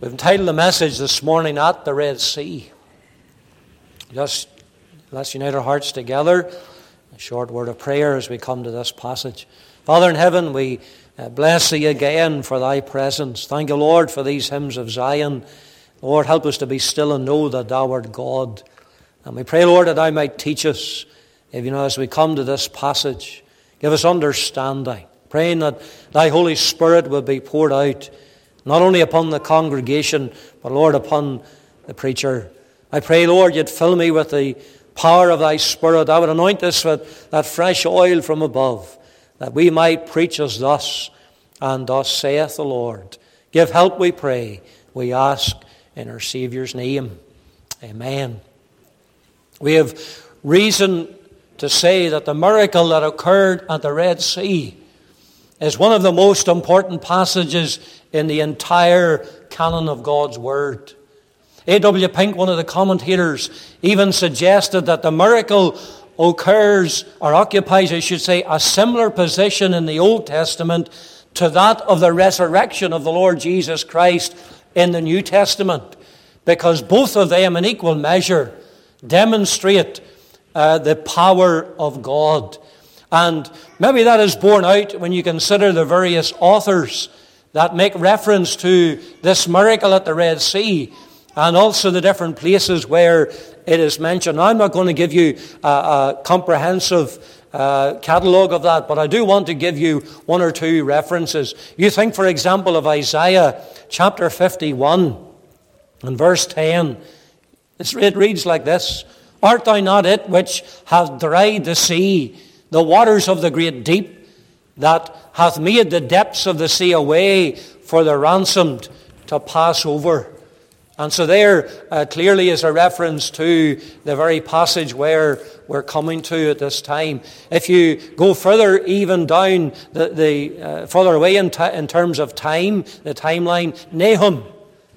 We've entitled the message this morning, At the Red Sea. Just let's unite our hearts together. A short word of prayer as we come to this passage. Father in heaven, we uh, bless thee again for thy presence. Thank you, Lord, for these hymns of Zion. Lord, help us to be still and know that thou art God. And we pray, Lord, that thou might teach us, if you know, as we come to this passage, give us understanding, praying that thy Holy Spirit will be poured out not only upon the congregation, but, Lord, upon the preacher. I pray, Lord, you'd fill me with the power of thy Spirit. I would anoint us with that fresh oil from above, that we might preach as thus, and thus saith the Lord. Give help, we pray, we ask in our Saviour's name. Amen. We have reason to say that the miracle that occurred at the Red Sea is one of the most important passages in the entire canon of God's Word. A.W. Pink, one of the commentators, even suggested that the miracle occurs or occupies, I should say, a similar position in the Old Testament to that of the resurrection of the Lord Jesus Christ in the New Testament, because both of them, in equal measure, demonstrate uh, the power of God. And maybe that is borne out when you consider the various authors that make reference to this miracle at the Red Sea and also the different places where it is mentioned. I'm not going to give you a, a comprehensive uh, catalogue of that, but I do want to give you one or two references. You think, for example, of Isaiah chapter 51 and verse 10. It reads like this Art thou not it which hath dried the sea? the waters of the great deep that hath made the depths of the sea a way for the ransomed to pass over. And so, there uh, clearly is a reference to the very passage where we're coming to at this time. If you go further, even down the, the uh, further away in, t- in terms of time, the timeline, Nahum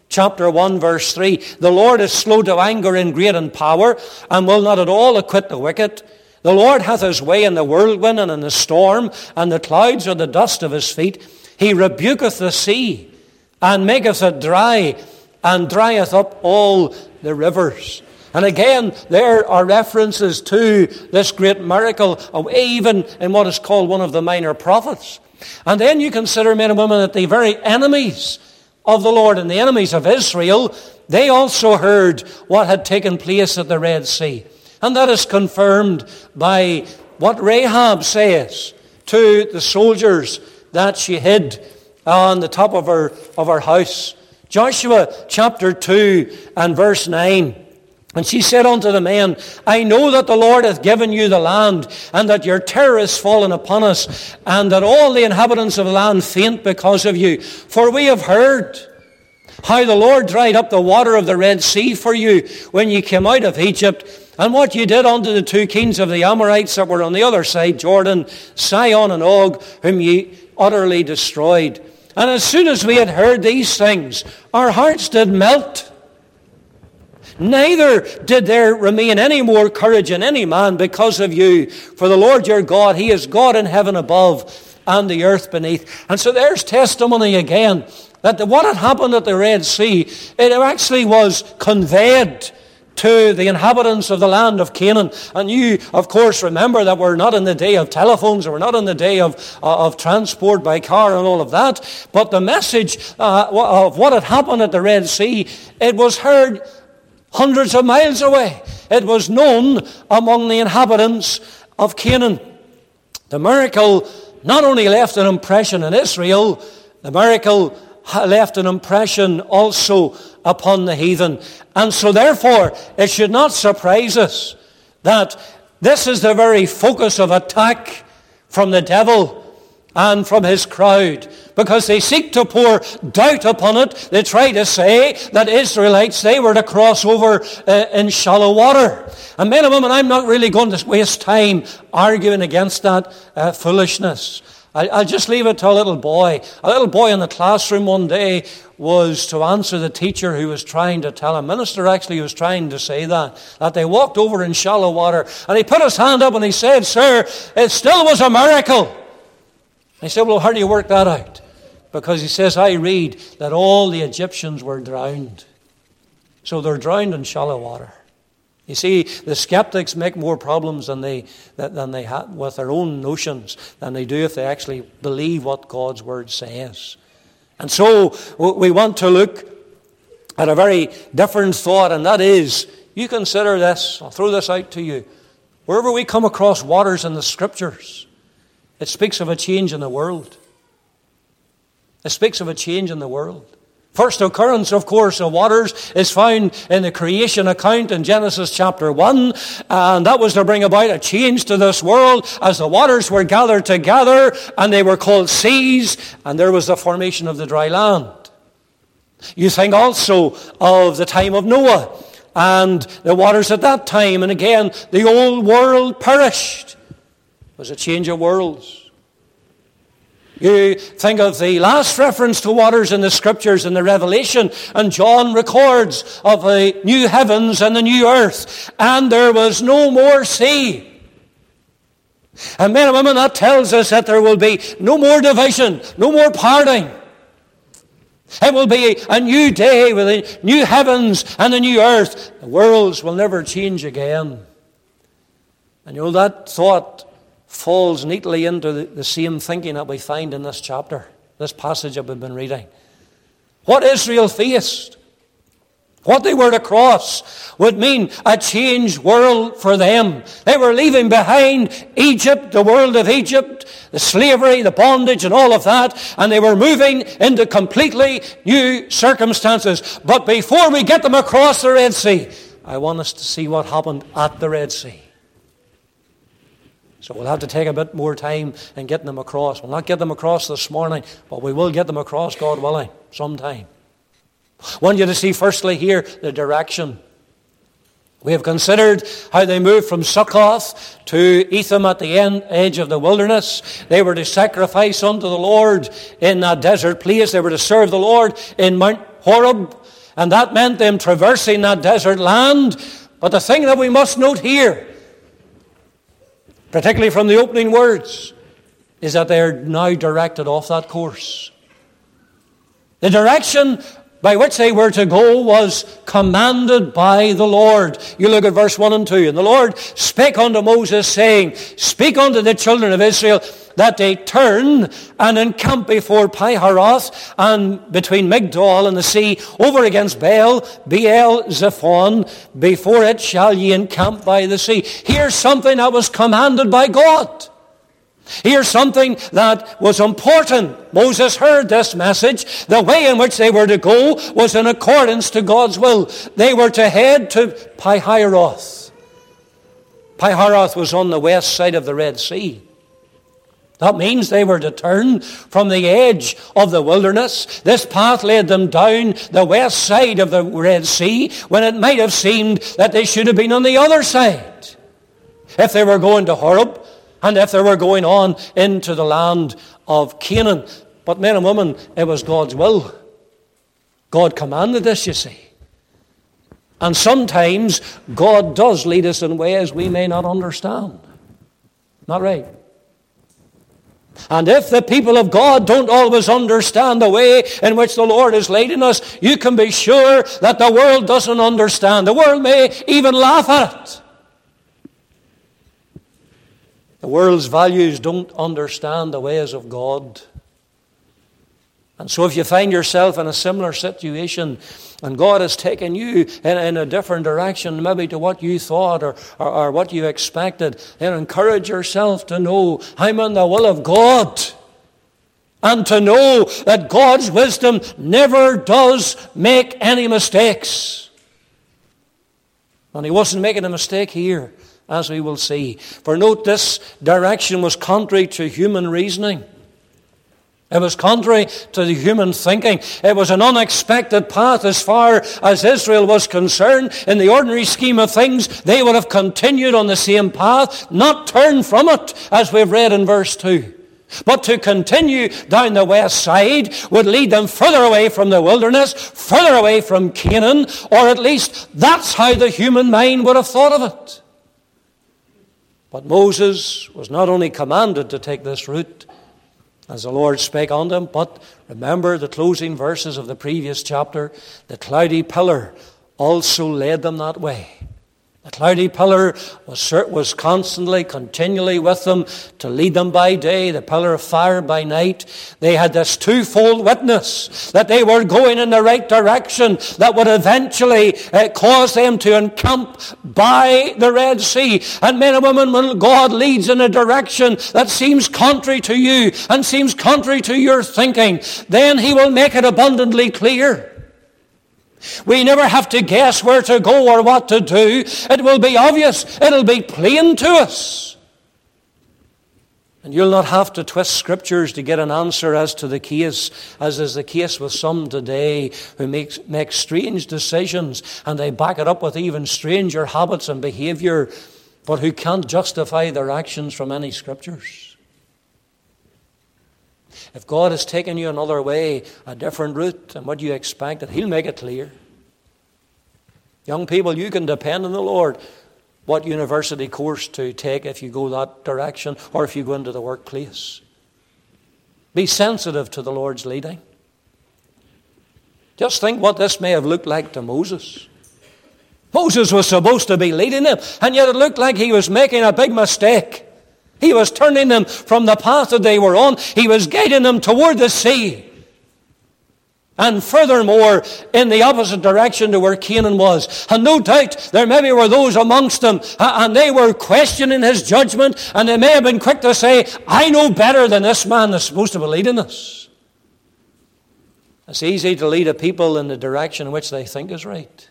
chapter 1, verse 3 The Lord is slow to anger and great in power, and will not at all acquit the wicked. The Lord hath his way in the whirlwind and in the storm, and the clouds are the dust of his feet. He rebuketh the sea, and maketh it dry, and drieth up all the rivers. And again, there are references to this great miracle, even in what is called one of the minor prophets. And then you consider, men and women, that the very enemies of the Lord and the enemies of Israel, they also heard what had taken place at the Red Sea. And that is confirmed by what Rahab says to the soldiers that she hid on the top of her, of her house. Joshua chapter 2 and verse 9. And she said unto the men, I know that the Lord hath given you the land, and that your terror is fallen upon us, and that all the inhabitants of the land faint because of you. For we have heard how the Lord dried up the water of the Red Sea for you when you came out of Egypt, and what you did unto the two kings of the Amorites that were on the other side, Jordan, Sihon and Og, whom ye utterly destroyed. And as soon as we had heard these things, our hearts did melt. Neither did there remain any more courage in any man because of you. For the Lord your God, He is God in heaven above and the earth beneath. And so there's testimony again that what had happened at the Red Sea, it actually was conveyed to the inhabitants of the land of Canaan. And you, of course, remember that we're not in the day of telephones, we're not in the day of, uh, of transport by car and all of that. But the message uh, of what had happened at the Red Sea, it was heard hundreds of miles away. It was known among the inhabitants of Canaan. The miracle not only left an impression in Israel, the miracle left an impression also upon the heathen. And so, therefore, it should not surprise us that this is the very focus of attack from the devil and from his crowd because they seek to pour doubt upon it. They try to say that Israelites, they were to cross over uh, in shallow water. And men and women, I'm not really going to waste time arguing against that uh, foolishness. I'll just leave it to a little boy. A little boy in the classroom one day was to answer the teacher who was trying to tell him. Minister actually was trying to say that, that they walked over in shallow water. And he put his hand up and he said, Sir, it still was a miracle. He said, Well, how do you work that out? Because he says, I read that all the Egyptians were drowned. So they're drowned in shallow water. You see, the skeptics make more problems than they, than they have with their own notions than they do if they actually believe what God's Word says. And so we want to look at a very different thought, and that is you consider this, I'll throw this out to you. Wherever we come across waters in the Scriptures, it speaks of a change in the world. It speaks of a change in the world. First occurrence, of course, of waters is found in the creation account in Genesis chapter 1, and that was to bring about a change to this world as the waters were gathered together and they were called seas, and there was the formation of the dry land. You think also of the time of Noah and the waters at that time, and again, the old world perished. It was a change of worlds. You think of the last reference to waters in the scriptures in the Revelation, and John records of the new heavens and the new earth, and there was no more sea. And men and women, that tells us that there will be no more division, no more parting. It will be a new day with the new heavens and the new earth. The worlds will never change again. And you know that thought falls neatly into the, the same thinking that we find in this chapter, this passage that we've been reading. What Israel faced, what they were to cross, would mean a changed world for them. They were leaving behind Egypt, the world of Egypt, the slavery, the bondage, and all of that, and they were moving into completely new circumstances. But before we get them across the Red Sea, I want us to see what happened at the Red Sea. So we'll have to take a bit more time in getting them across. We'll not get them across this morning, but we will get them across, God willing, sometime. I want you to see, firstly, here the direction. We have considered how they moved from Succoth to Etham at the end, edge of the wilderness. They were to sacrifice unto the Lord in that desert place. They were to serve the Lord in Mount Horeb. And that meant them traversing that desert land. But the thing that we must note here particularly from the opening words, is that they are now directed off that course. The direction by which they were to go was commanded by the Lord. You look at verse 1 and 2. And the Lord spake unto Moses, saying, Speak unto the children of Israel that they turn and encamp before Pi-hahiroth and between Migdol and the sea over against Baal, Baal Zephon. Before it shall ye encamp by the sea. Here's something that was commanded by God. Here's something that was important. Moses heard this message. The way in which they were to go was in accordance to God's will. They were to head to Pi-hahiroth. Pi-hahiroth was on the west side of the Red Sea. That means they were to turn from the edge of the wilderness. This path led them down the west side of the Red Sea when it might have seemed that they should have been on the other side. If they were going to Horeb, and if they were going on into the land of Canaan. But men and women, it was God's will. God commanded this, you see. And sometimes God does lead us in ways we may not understand. Not right. And if the people of God don't always understand the way in which the Lord is leading us, you can be sure that the world doesn't understand. The world may even laugh at it. The world's values don't understand the ways of God. And so, if you find yourself in a similar situation and God has taken you in, in a different direction, maybe to what you thought or, or, or what you expected, then encourage yourself to know I'm in the will of God. And to know that God's wisdom never does make any mistakes. And He wasn't making a mistake here as we will see. For note, this direction was contrary to human reasoning. It was contrary to the human thinking. It was an unexpected path as far as Israel was concerned. In the ordinary scheme of things, they would have continued on the same path, not turned from it, as we've read in verse 2. But to continue down the west side would lead them further away from the wilderness, further away from Canaan, or at least that's how the human mind would have thought of it. But Moses was not only commanded to take this route, as the Lord spake unto him. But remember the closing verses of the previous chapter. The cloudy pillar also led them that way. The cloudy pillar was, was constantly, continually with them to lead them by day, the pillar of fire by night. They had this twofold witness that they were going in the right direction that would eventually uh, cause them to encamp by the Red Sea. And men and women, when God leads in a direction that seems contrary to you and seems contrary to your thinking, then He will make it abundantly clear. We never have to guess where to go or what to do. It will be obvious. It'll be plain to us. And you'll not have to twist scriptures to get an answer as to the case, as is the case with some today who make, make strange decisions and they back it up with even stranger habits and behavior, but who can't justify their actions from any scriptures. If God has taken you another way, a different route than what you expected, He'll make it clear. Young people, you can depend on the Lord what university course to take if you go that direction or if you go into the workplace. Be sensitive to the Lord's leading. Just think what this may have looked like to Moses. Moses was supposed to be leading them, and yet it looked like he was making a big mistake. He was turning them from the path that they were on. He was guiding them toward the sea. And furthermore, in the opposite direction to where Canaan was. And no doubt there maybe were those amongst them, and they were questioning his judgment, and they may have been quick to say, I know better than this man that's supposed to be leading us. It's easy to lead a people in the direction which they think is right.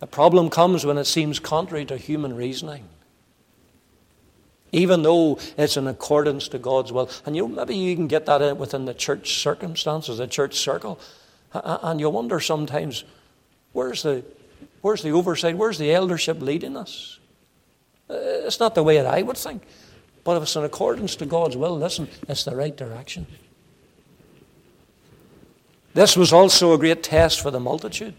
The problem comes when it seems contrary to human reasoning even though it's in accordance to God's will. And you maybe you can get that within the church circumstances, the church circle. And you wonder sometimes, where's the, where's the oversight? Where's the eldership leading us? Uh, it's not the way that I would think. But if it's in accordance to God's will, listen, it's the right direction. This was also a great test for the multitude.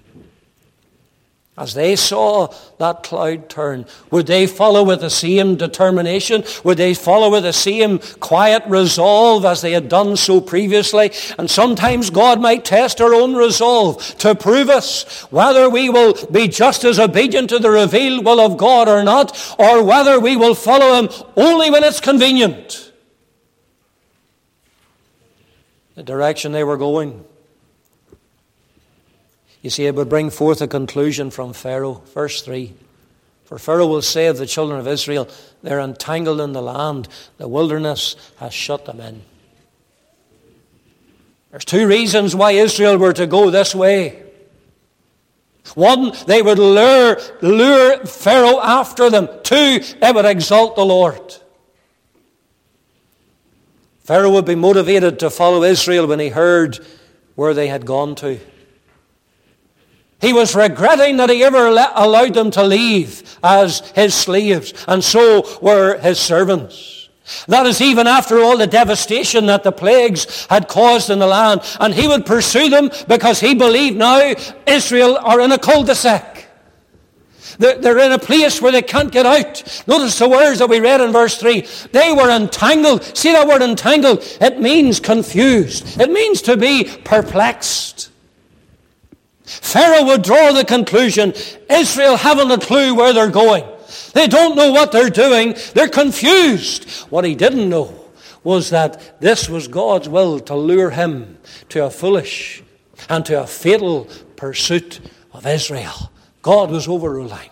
As they saw that cloud turn, would they follow with the same determination? Would they follow with the same quiet resolve as they had done so previously? And sometimes God might test our own resolve to prove us whether we will be just as obedient to the revealed will of God or not, or whether we will follow Him only when it's convenient. The direction they were going you see, it would bring forth a conclusion from Pharaoh. Verse 3. For Pharaoh will say of the children of Israel, They're entangled in the land, the wilderness has shut them in. There's two reasons why Israel were to go this way. One, they would lure, lure Pharaoh after them. Two, it would exalt the Lord. Pharaoh would be motivated to follow Israel when he heard where they had gone to. He was regretting that he ever allowed them to leave as his slaves, and so were his servants. That is even after all the devastation that the plagues had caused in the land. And he would pursue them because he believed now Israel are in a cul-de-sac. They're in a place where they can't get out. Notice the words that we read in verse 3. They were entangled. See that word entangled? It means confused. It means to be perplexed. Pharaoh would draw the conclusion Israel haven't a clue where they're going. They don't know what they're doing. They're confused. What he didn't know was that this was God's will to lure him to a foolish and to a fatal pursuit of Israel. God was overruling.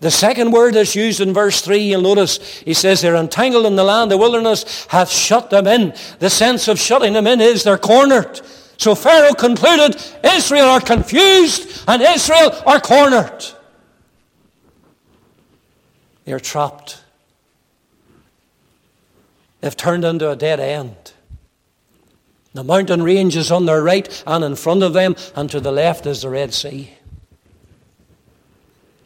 The second word that's used in verse 3, you'll notice he says they're entangled in the land, the wilderness hath shut them in. The sense of shutting them in is they're cornered. So Pharaoh concluded Israel are confused and Israel are cornered. They're trapped. They've turned into a dead end. The mountain range is on their right and in front of them, and to the left is the Red Sea.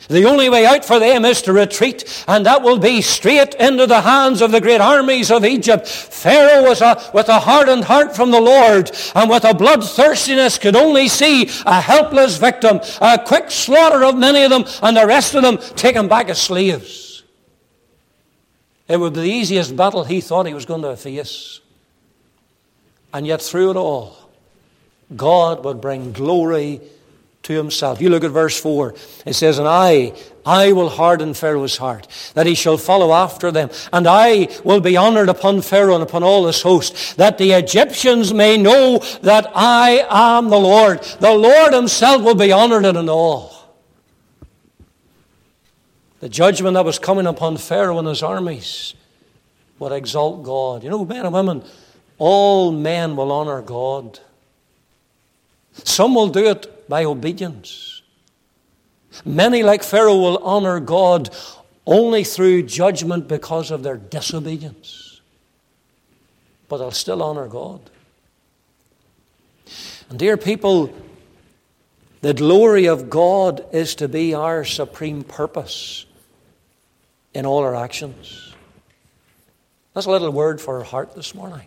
The only way out for them is to retreat, and that will be straight into the hands of the great armies of Egypt. Pharaoh was a, with a hardened heart from the Lord, and with a bloodthirstiness could only see a helpless victim, a quick slaughter of many of them, and the rest of them taken back as slaves. It would be the easiest battle he thought he was going to face. And yet, through it all, God would bring glory to himself. You look at verse 4. It says, And I, I will harden Pharaoh's heart, that he shall follow after them. And I will be honored upon Pharaoh and upon all his host, that the Egyptians may know that I am the Lord. The Lord himself will be honored in it all. The judgment that was coming upon Pharaoh and his armies would exalt God. You know, men and women, all men will honor God. Some will do it by obedience. Many, like Pharaoh, will honor God only through judgment because of their disobedience. But they'll still honor God. And, dear people, the glory of God is to be our supreme purpose in all our actions. That's a little word for our heart this morning.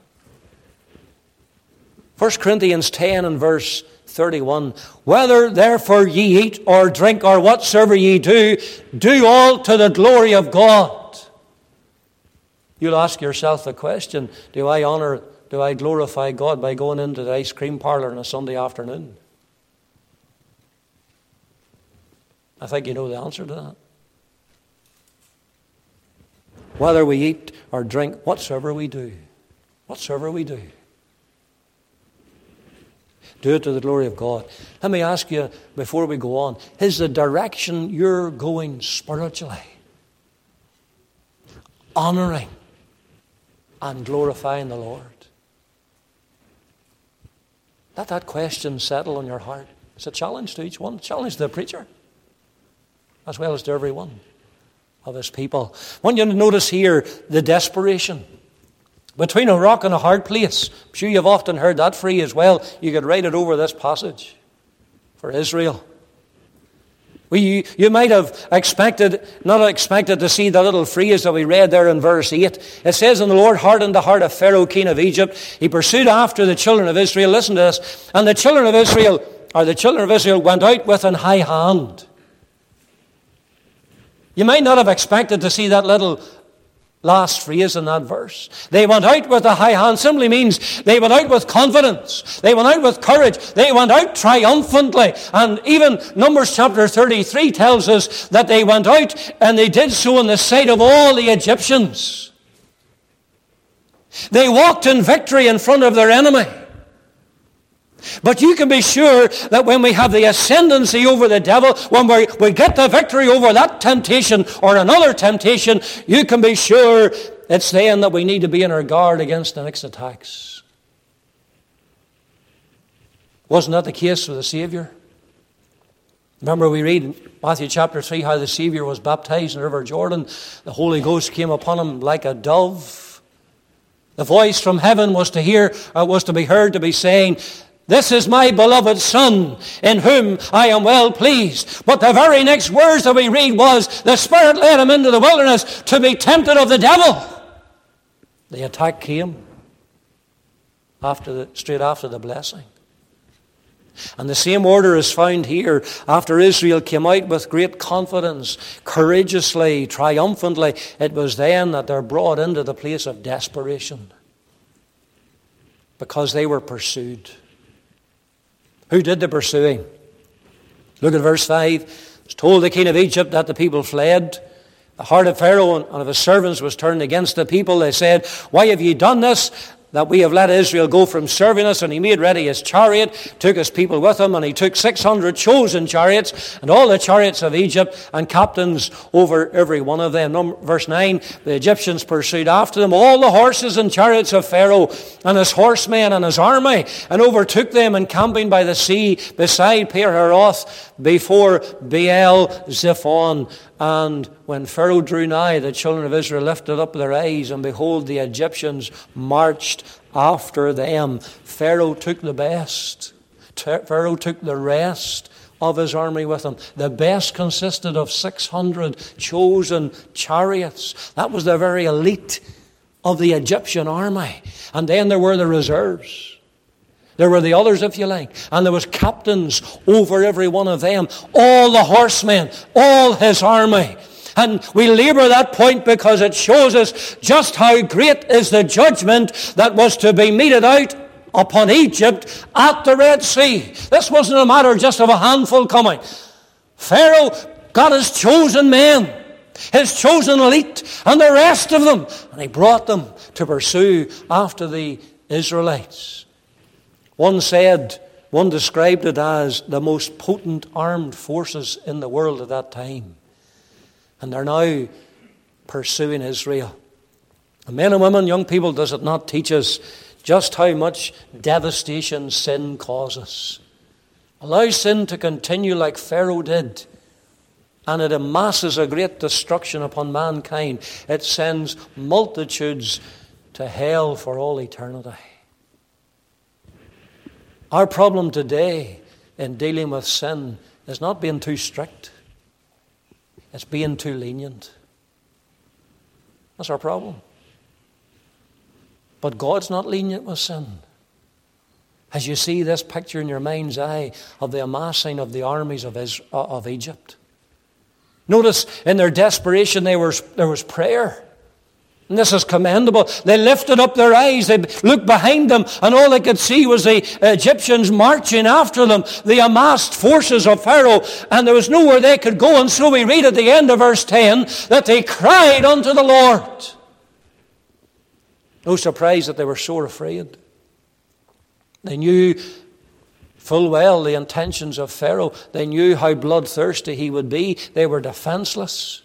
1 Corinthians 10 and verse 31. Whether therefore ye eat or drink or whatsoever ye do, do all to the glory of God. You'll ask yourself the question Do I honor, do I glorify God by going into the ice cream parlor on a Sunday afternoon? I think you know the answer to that. Whether we eat or drink, whatsoever we do, whatsoever we do. Do it to the glory of God. Let me ask you before we go on is the direction you're going spiritually honoring and glorifying the Lord? Let that question settle on your heart. It's a challenge to each one, challenge to the preacher, as well as to every one of his people. I want you to notice here the desperation. Between a rock and a hard place. I'm sure you've often heard that phrase as well. You could write it over this passage for Israel. Well, you, you might have expected, not expected to see the little phrase that we read there in verse 8. It says, And the Lord hardened the heart of Pharaoh, king of Egypt. He pursued after the children of Israel. Listen to this. And the children of Israel, or the children of Israel, went out with an high hand. You might not have expected to see that little last phrase in that verse. They went out with a high hand simply means they went out with confidence. They went out with courage. They went out triumphantly. And even Numbers chapter 33 tells us that they went out and they did so in the sight of all the Egyptians. They walked in victory in front of their enemy. But you can be sure that when we have the ascendancy over the devil, when we, we get the victory over that temptation or another temptation, you can be sure it's then that we need to be in our guard against the next attacks. Wasn't that the case with the Savior? Remember, we read in Matthew chapter 3 how the Savior was baptized in the River Jordan. The Holy Ghost came upon him like a dove. The voice from heaven was to hear, uh, was to be heard to be saying, this is my beloved Son, in whom I am well pleased. But the very next words that we read was, the Spirit led him into the wilderness to be tempted of the devil. The attack came after the, straight after the blessing. And the same order is found here after Israel came out with great confidence, courageously, triumphantly. It was then that they're brought into the place of desperation because they were pursued. Who did the pursuing? Look at verse 5. It's told the king of Egypt that the people fled. The heart of Pharaoh and of his servants was turned against the people. They said, Why have ye done this? That we have let Israel go from serving us, and he made ready his chariot, took his people with him, and he took 600 chosen chariots, and all the chariots of Egypt, and captains over every one of them. Number, verse 9 The Egyptians pursued after them all the horses and chariots of Pharaoh, and his horsemen and his army, and overtook them encamping by the sea beside Pi-hahiroth before Baal Zephon. And when Pharaoh drew nigh, the children of Israel lifted up their eyes, and behold, the Egyptians marched after them. Pharaoh took the best. Pharaoh took the rest of his army with him. The best consisted of 600 chosen chariots. That was the very elite of the Egyptian army. And then there were the reserves. There were the others, if you like, and there was captains over every one of them, all the horsemen, all his army. And we labor that point because it shows us just how great is the judgment that was to be meted out upon Egypt at the Red Sea. This wasn't a matter just of a handful coming. Pharaoh got his chosen men, his chosen elite, and the rest of them, and he brought them to pursue after the Israelites. One said, one described it as the most potent armed forces in the world at that time. And they're now pursuing Israel. And men and women, young people, does it not teach us just how much devastation sin causes? Allow sin to continue like Pharaoh did, and it amasses a great destruction upon mankind. It sends multitudes to hell for all eternity. Our problem today in dealing with sin is not being too strict, it's being too lenient. That's our problem. But God's not lenient with sin. As you see this picture in your mind's eye of the amassing of the armies of, Israel, uh, of Egypt. Notice in their desperation there was, there was prayer. And this is commendable. They lifted up their eyes, they looked behind them, and all they could see was the Egyptians marching after them, the amassed forces of Pharaoh, and there was nowhere they could go. And so we read at the end of verse 10 that they cried unto the Lord. No surprise that they were sore afraid. They knew full well the intentions of Pharaoh. They knew how bloodthirsty he would be. They were defenseless.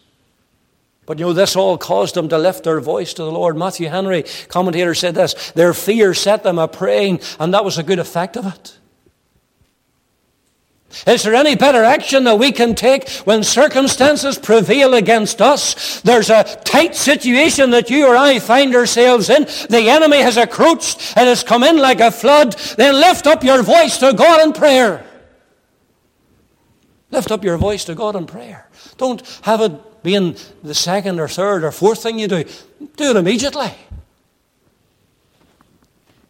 But you know, this all caused them to lift their voice to the Lord. Matthew Henry, commentator, said this their fear set them a praying, and that was a good effect of it. Is there any better action that we can take when circumstances prevail against us? There's a tight situation that you or I find ourselves in. The enemy has encroached and has come in like a flood. Then lift up your voice to God in prayer. Lift up your voice to God in prayer. Don't have it being the second or third or fourth thing you do, do it immediately.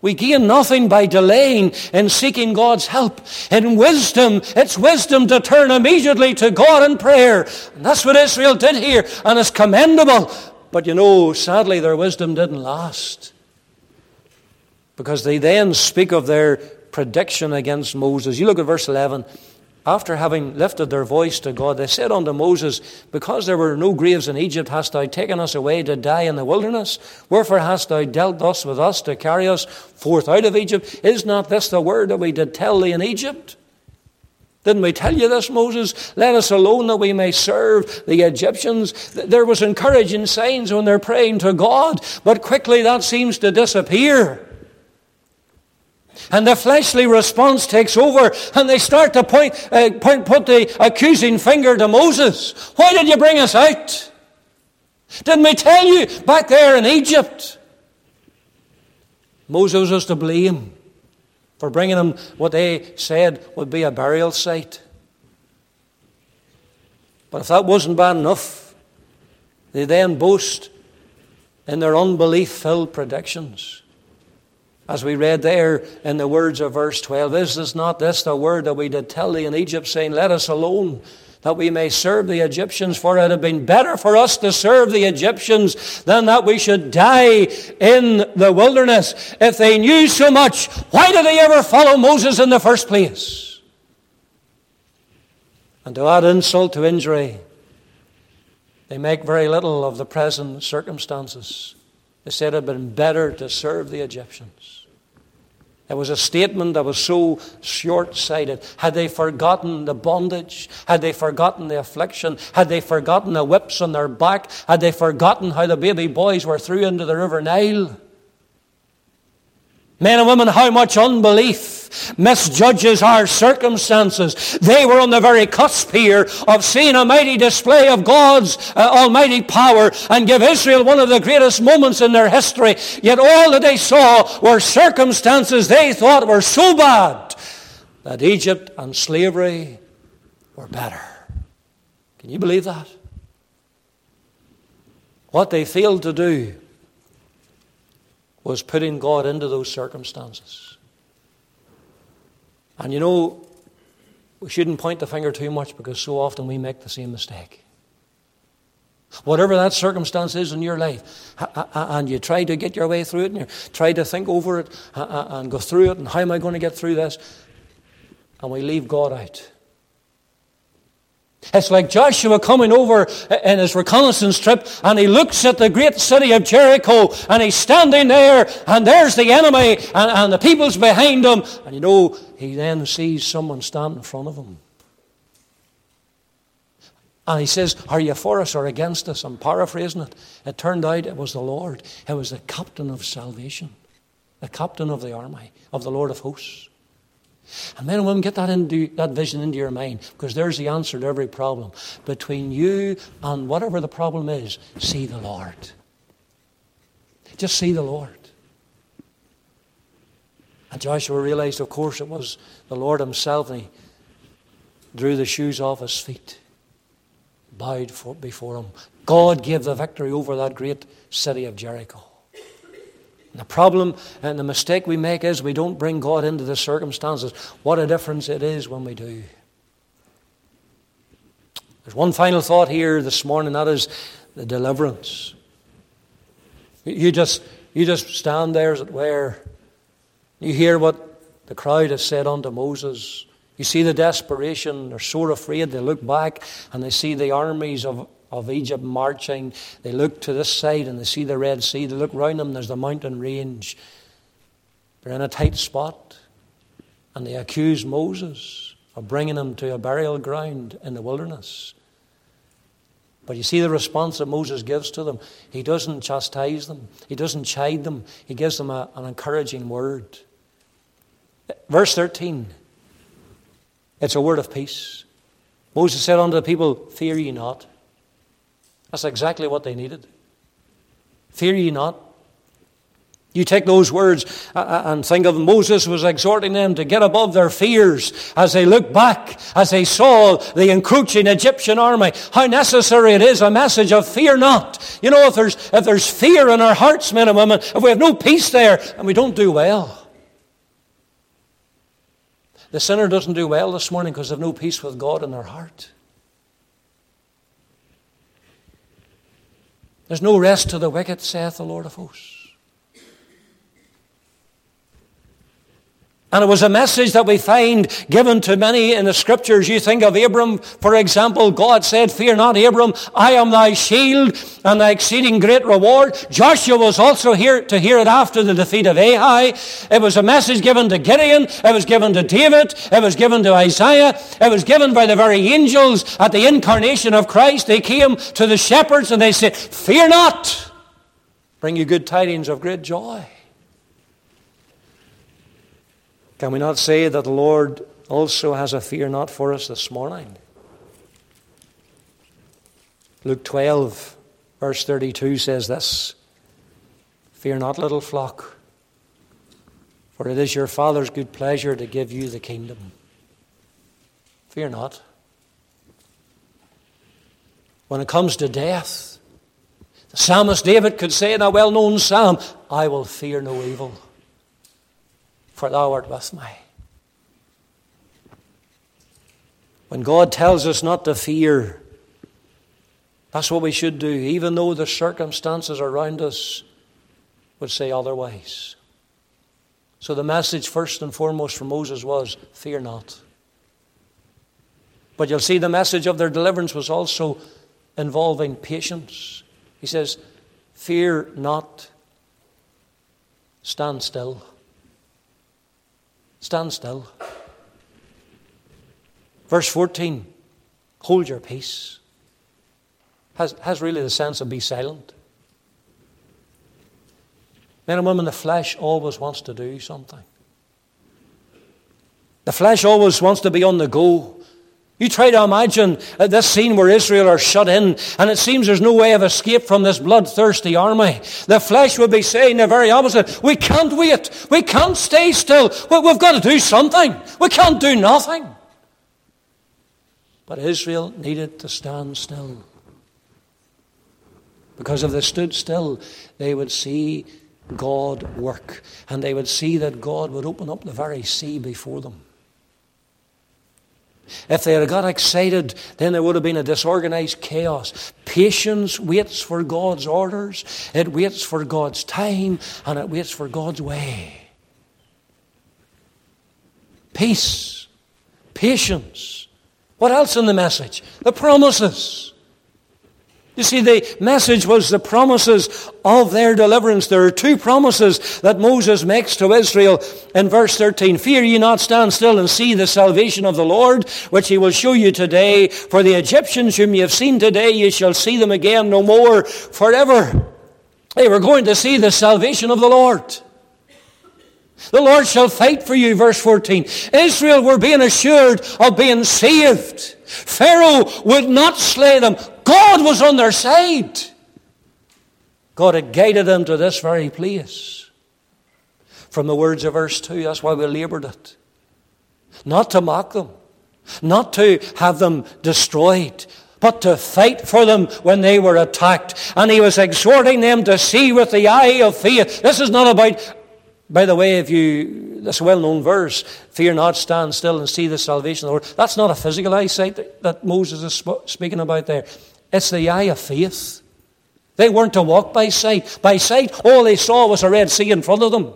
We gain nothing by delaying in seeking God's help. In wisdom, it's wisdom to turn immediately to God in prayer. And that's what Israel did here, and it's commendable. But you know, sadly, their wisdom didn't last. Because they then speak of their prediction against Moses. You look at verse 11 after having lifted their voice to God, they said unto Moses, Because there were no graves in Egypt, hast thou taken us away to die in the wilderness? Wherefore hast thou dealt thus with us to carry us forth out of Egypt? Is not this the word that we did tell thee in Egypt? Didn't we tell you this, Moses? Let us alone that we may serve the Egyptians. There was encouraging signs when they're praying to God, but quickly that seems to disappear. And the fleshly response takes over, and they start to point, uh, point, put the accusing finger to Moses. Why did you bring us out? Didn't we tell you back there in Egypt? Moses was to blame for bringing them what they said would be a burial site. But if that wasn't bad enough, they then boast in their unbelief filled predictions. As we read there in the words of verse 12, is this not this the word that we did tell thee in Egypt, saying, Let us alone, that we may serve the Egyptians? For it had been better for us to serve the Egyptians than that we should die in the wilderness. If they knew so much, why did they ever follow Moses in the first place? And to add insult to injury, they make very little of the present circumstances. They said it had been better to serve the Egyptians. It was a statement that was so short sighted. Had they forgotten the bondage? Had they forgotten the affliction? Had they forgotten the whips on their back? Had they forgotten how the baby boys were thrown into the River Nile? Men and women, how much unbelief misjudges our circumstances. They were on the very cusp here of seeing a mighty display of God's uh, almighty power and give Israel one of the greatest moments in their history. Yet all that they saw were circumstances they thought were so bad that Egypt and slavery were better. Can you believe that? What they failed to do was putting God into those circumstances. And you know, we shouldn't point the finger too much because so often we make the same mistake. Whatever that circumstance is in your life, and you try to get your way through it, and you try to think over it and go through it, and how am I going to get through this? And we leave God out. It's like Joshua coming over in his reconnaissance trip and he looks at the great city of Jericho and he's standing there and there's the enemy and, and the people's behind him. And you know, he then sees someone stand in front of him. And he says, Are you for us or against us? I'm paraphrasing it. It turned out it was the Lord. It was the captain of salvation, the captain of the army, of the Lord of hosts. And men and women, get that, into, that vision into your mind because there's the answer to every problem. Between you and whatever the problem is, see the Lord. Just see the Lord. And Joshua realized, of course, it was the Lord himself, and he drew the shoes off his feet, bowed for, before him. God gave the victory over that great city of Jericho. The problem and the mistake we make is we don't bring God into the circumstances. What a difference it is when we do. There's one final thought here this morning, that is the deliverance. You just, you just stand there, as it were. You hear what the crowd has said unto Moses. You see the desperation. They're so afraid. They look back and they see the armies of of Egypt marching. They look to this side and they see the Red Sea. They look round them, there's the mountain range. They're in a tight spot. And they accuse Moses of bringing them to a burial ground in the wilderness. But you see the response that Moses gives to them. He doesn't chastise them, he doesn't chide them, he gives them a, an encouraging word. Verse 13 it's a word of peace. Moses said unto the people, Fear ye not. That's exactly what they needed. Fear ye not. You take those words uh, uh, and think of Moses was exhorting them to get above their fears as they looked back, as they saw the encroaching Egyptian army. How necessary it is a message of fear not. You know, if there's, if there's fear in our hearts, men and women, if we have no peace there, and we don't do well. The sinner doesn't do well this morning because they have no peace with God in their heart. There's no rest to the wicked, saith the Lord of hosts. And it was a message that we find given to many in the scriptures. You think of Abram, for example, God said, Fear not, Abram, I am thy shield and thy exceeding great reward. Joshua was also here to hear it after the defeat of Ai. It was a message given to Gideon, it was given to David, it was given to Isaiah, it was given by the very angels at the incarnation of Christ. They came to the shepherds and they said, Fear not, bring you good tidings of great joy. Can we not say that the Lord also has a fear not for us this morning? Luke 12, verse 32 says this Fear not, little flock, for it is your Father's good pleasure to give you the kingdom. Fear not. When it comes to death, the psalmist David could say in a well known psalm, I will fear no evil for thou art with me. When God tells us not to fear, that's what we should do, even though the circumstances around us would say otherwise. So the message, first and foremost, from Moses was fear not. But you'll see the message of their deliverance was also involving patience. He says, Fear not, stand still. Stand still. Verse 14 hold your peace. Has, has really the sense of be silent. Men and women, the flesh always wants to do something. The flesh always wants to be on the go. You try to imagine this scene where Israel are shut in, and it seems there's no way of escape from this bloodthirsty army. The flesh would be saying the very opposite. We can't wait. We can't stay still. We've got to do something. We can't do nothing. But Israel needed to stand still. Because if they stood still, they would see God work, and they would see that God would open up the very sea before them. If they had got excited, then there would have been a disorganized chaos. Patience waits for God's orders, it waits for God's time, and it waits for God's way. Peace, patience. What else in the message? The promises. You see, the message was the promises of their deliverance. There are two promises that Moses makes to Israel in verse 13. Fear ye not, stand still and see the salvation of the Lord, which he will show you today. For the Egyptians whom ye have seen today, ye shall see them again no more forever. They were going to see the salvation of the Lord. The Lord shall fight for you, verse 14. Israel were being assured of being saved. Pharaoh would not slay them. God was on their side. God had guided them to this very place. From the words of verse 2, that's why we labored it. Not to mock them, not to have them destroyed, but to fight for them when they were attacked. And he was exhorting them to see with the eye of faith. This is not about, by the way, if you, this well known verse, fear not, stand still and see the salvation of the Lord. That's not a physical eyesight that, Moses is speaking about there. It's the eye of faith. They weren't to walk by sight. By sight, all they saw was a Red Sea in front of them.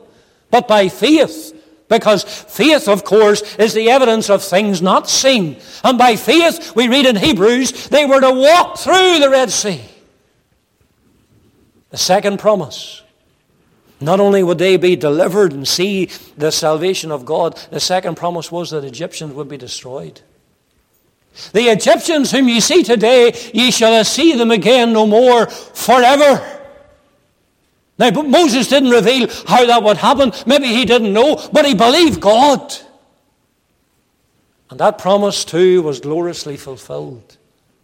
But by faith, because faith, of course, is the evidence of things not seen. And by faith, we read in Hebrews, they were to walk through the Red Sea. The second promise. Not only would they be delivered and see the salvation of God, the second promise was that Egyptians would be destroyed. The Egyptians whom ye see today, ye shall see them again no more forever. Now, but Moses didn't reveal how that would happen. Maybe he didn't know, but he believed God. And that promise, too, was gloriously fulfilled.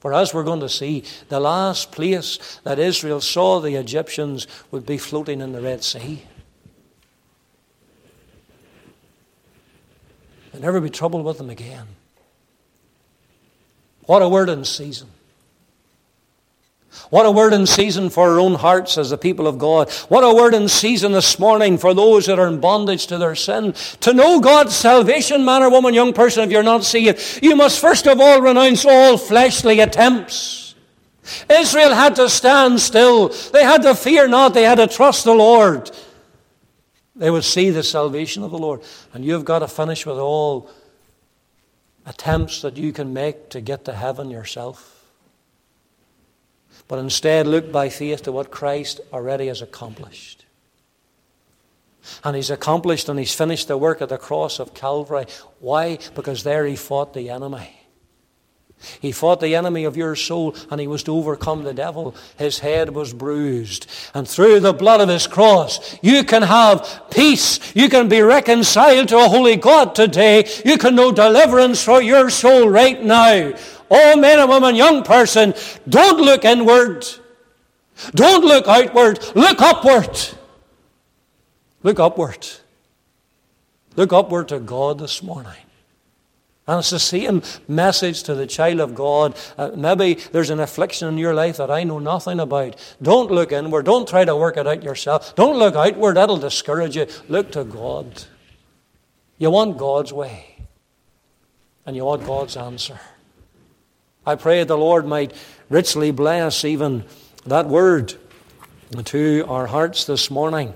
For as we're going to see, the last place that Israel saw the Egyptians would be floating in the Red Sea. There'd never be trouble with them again. What a word in season. What a word in season for our own hearts as the people of God. What a word in season this morning for those that are in bondage to their sin. To know God's salvation, man or woman, young person, if you're not saved, you must first of all renounce all fleshly attempts. Israel had to stand still. They had to fear not. They had to trust the Lord. They would see the salvation of the Lord. And you've got to finish with all attempts that you can make to get to heaven yourself. But instead, look by faith to what Christ already has accomplished. And he's accomplished and he's finished the work at the cross of Calvary. Why? Because there he fought the enemy. He fought the enemy of your soul and he was to overcome the devil. His head was bruised. And through the blood of his cross, you can have peace. You can be reconciled to a holy God today. You can know deliverance for your soul right now. Oh, men and women, young person, don't look inward. Don't look outward. Look upward. Look upward. Look upward to God this morning. And it's the same message to the child of God. Uh, maybe there's an affliction in your life that I know nothing about. Don't look inward. Don't try to work it out yourself. Don't look outward. That'll discourage you. Look to God. You want God's way. And you want God's answer. I pray the Lord might richly bless even that word to our hearts this morning.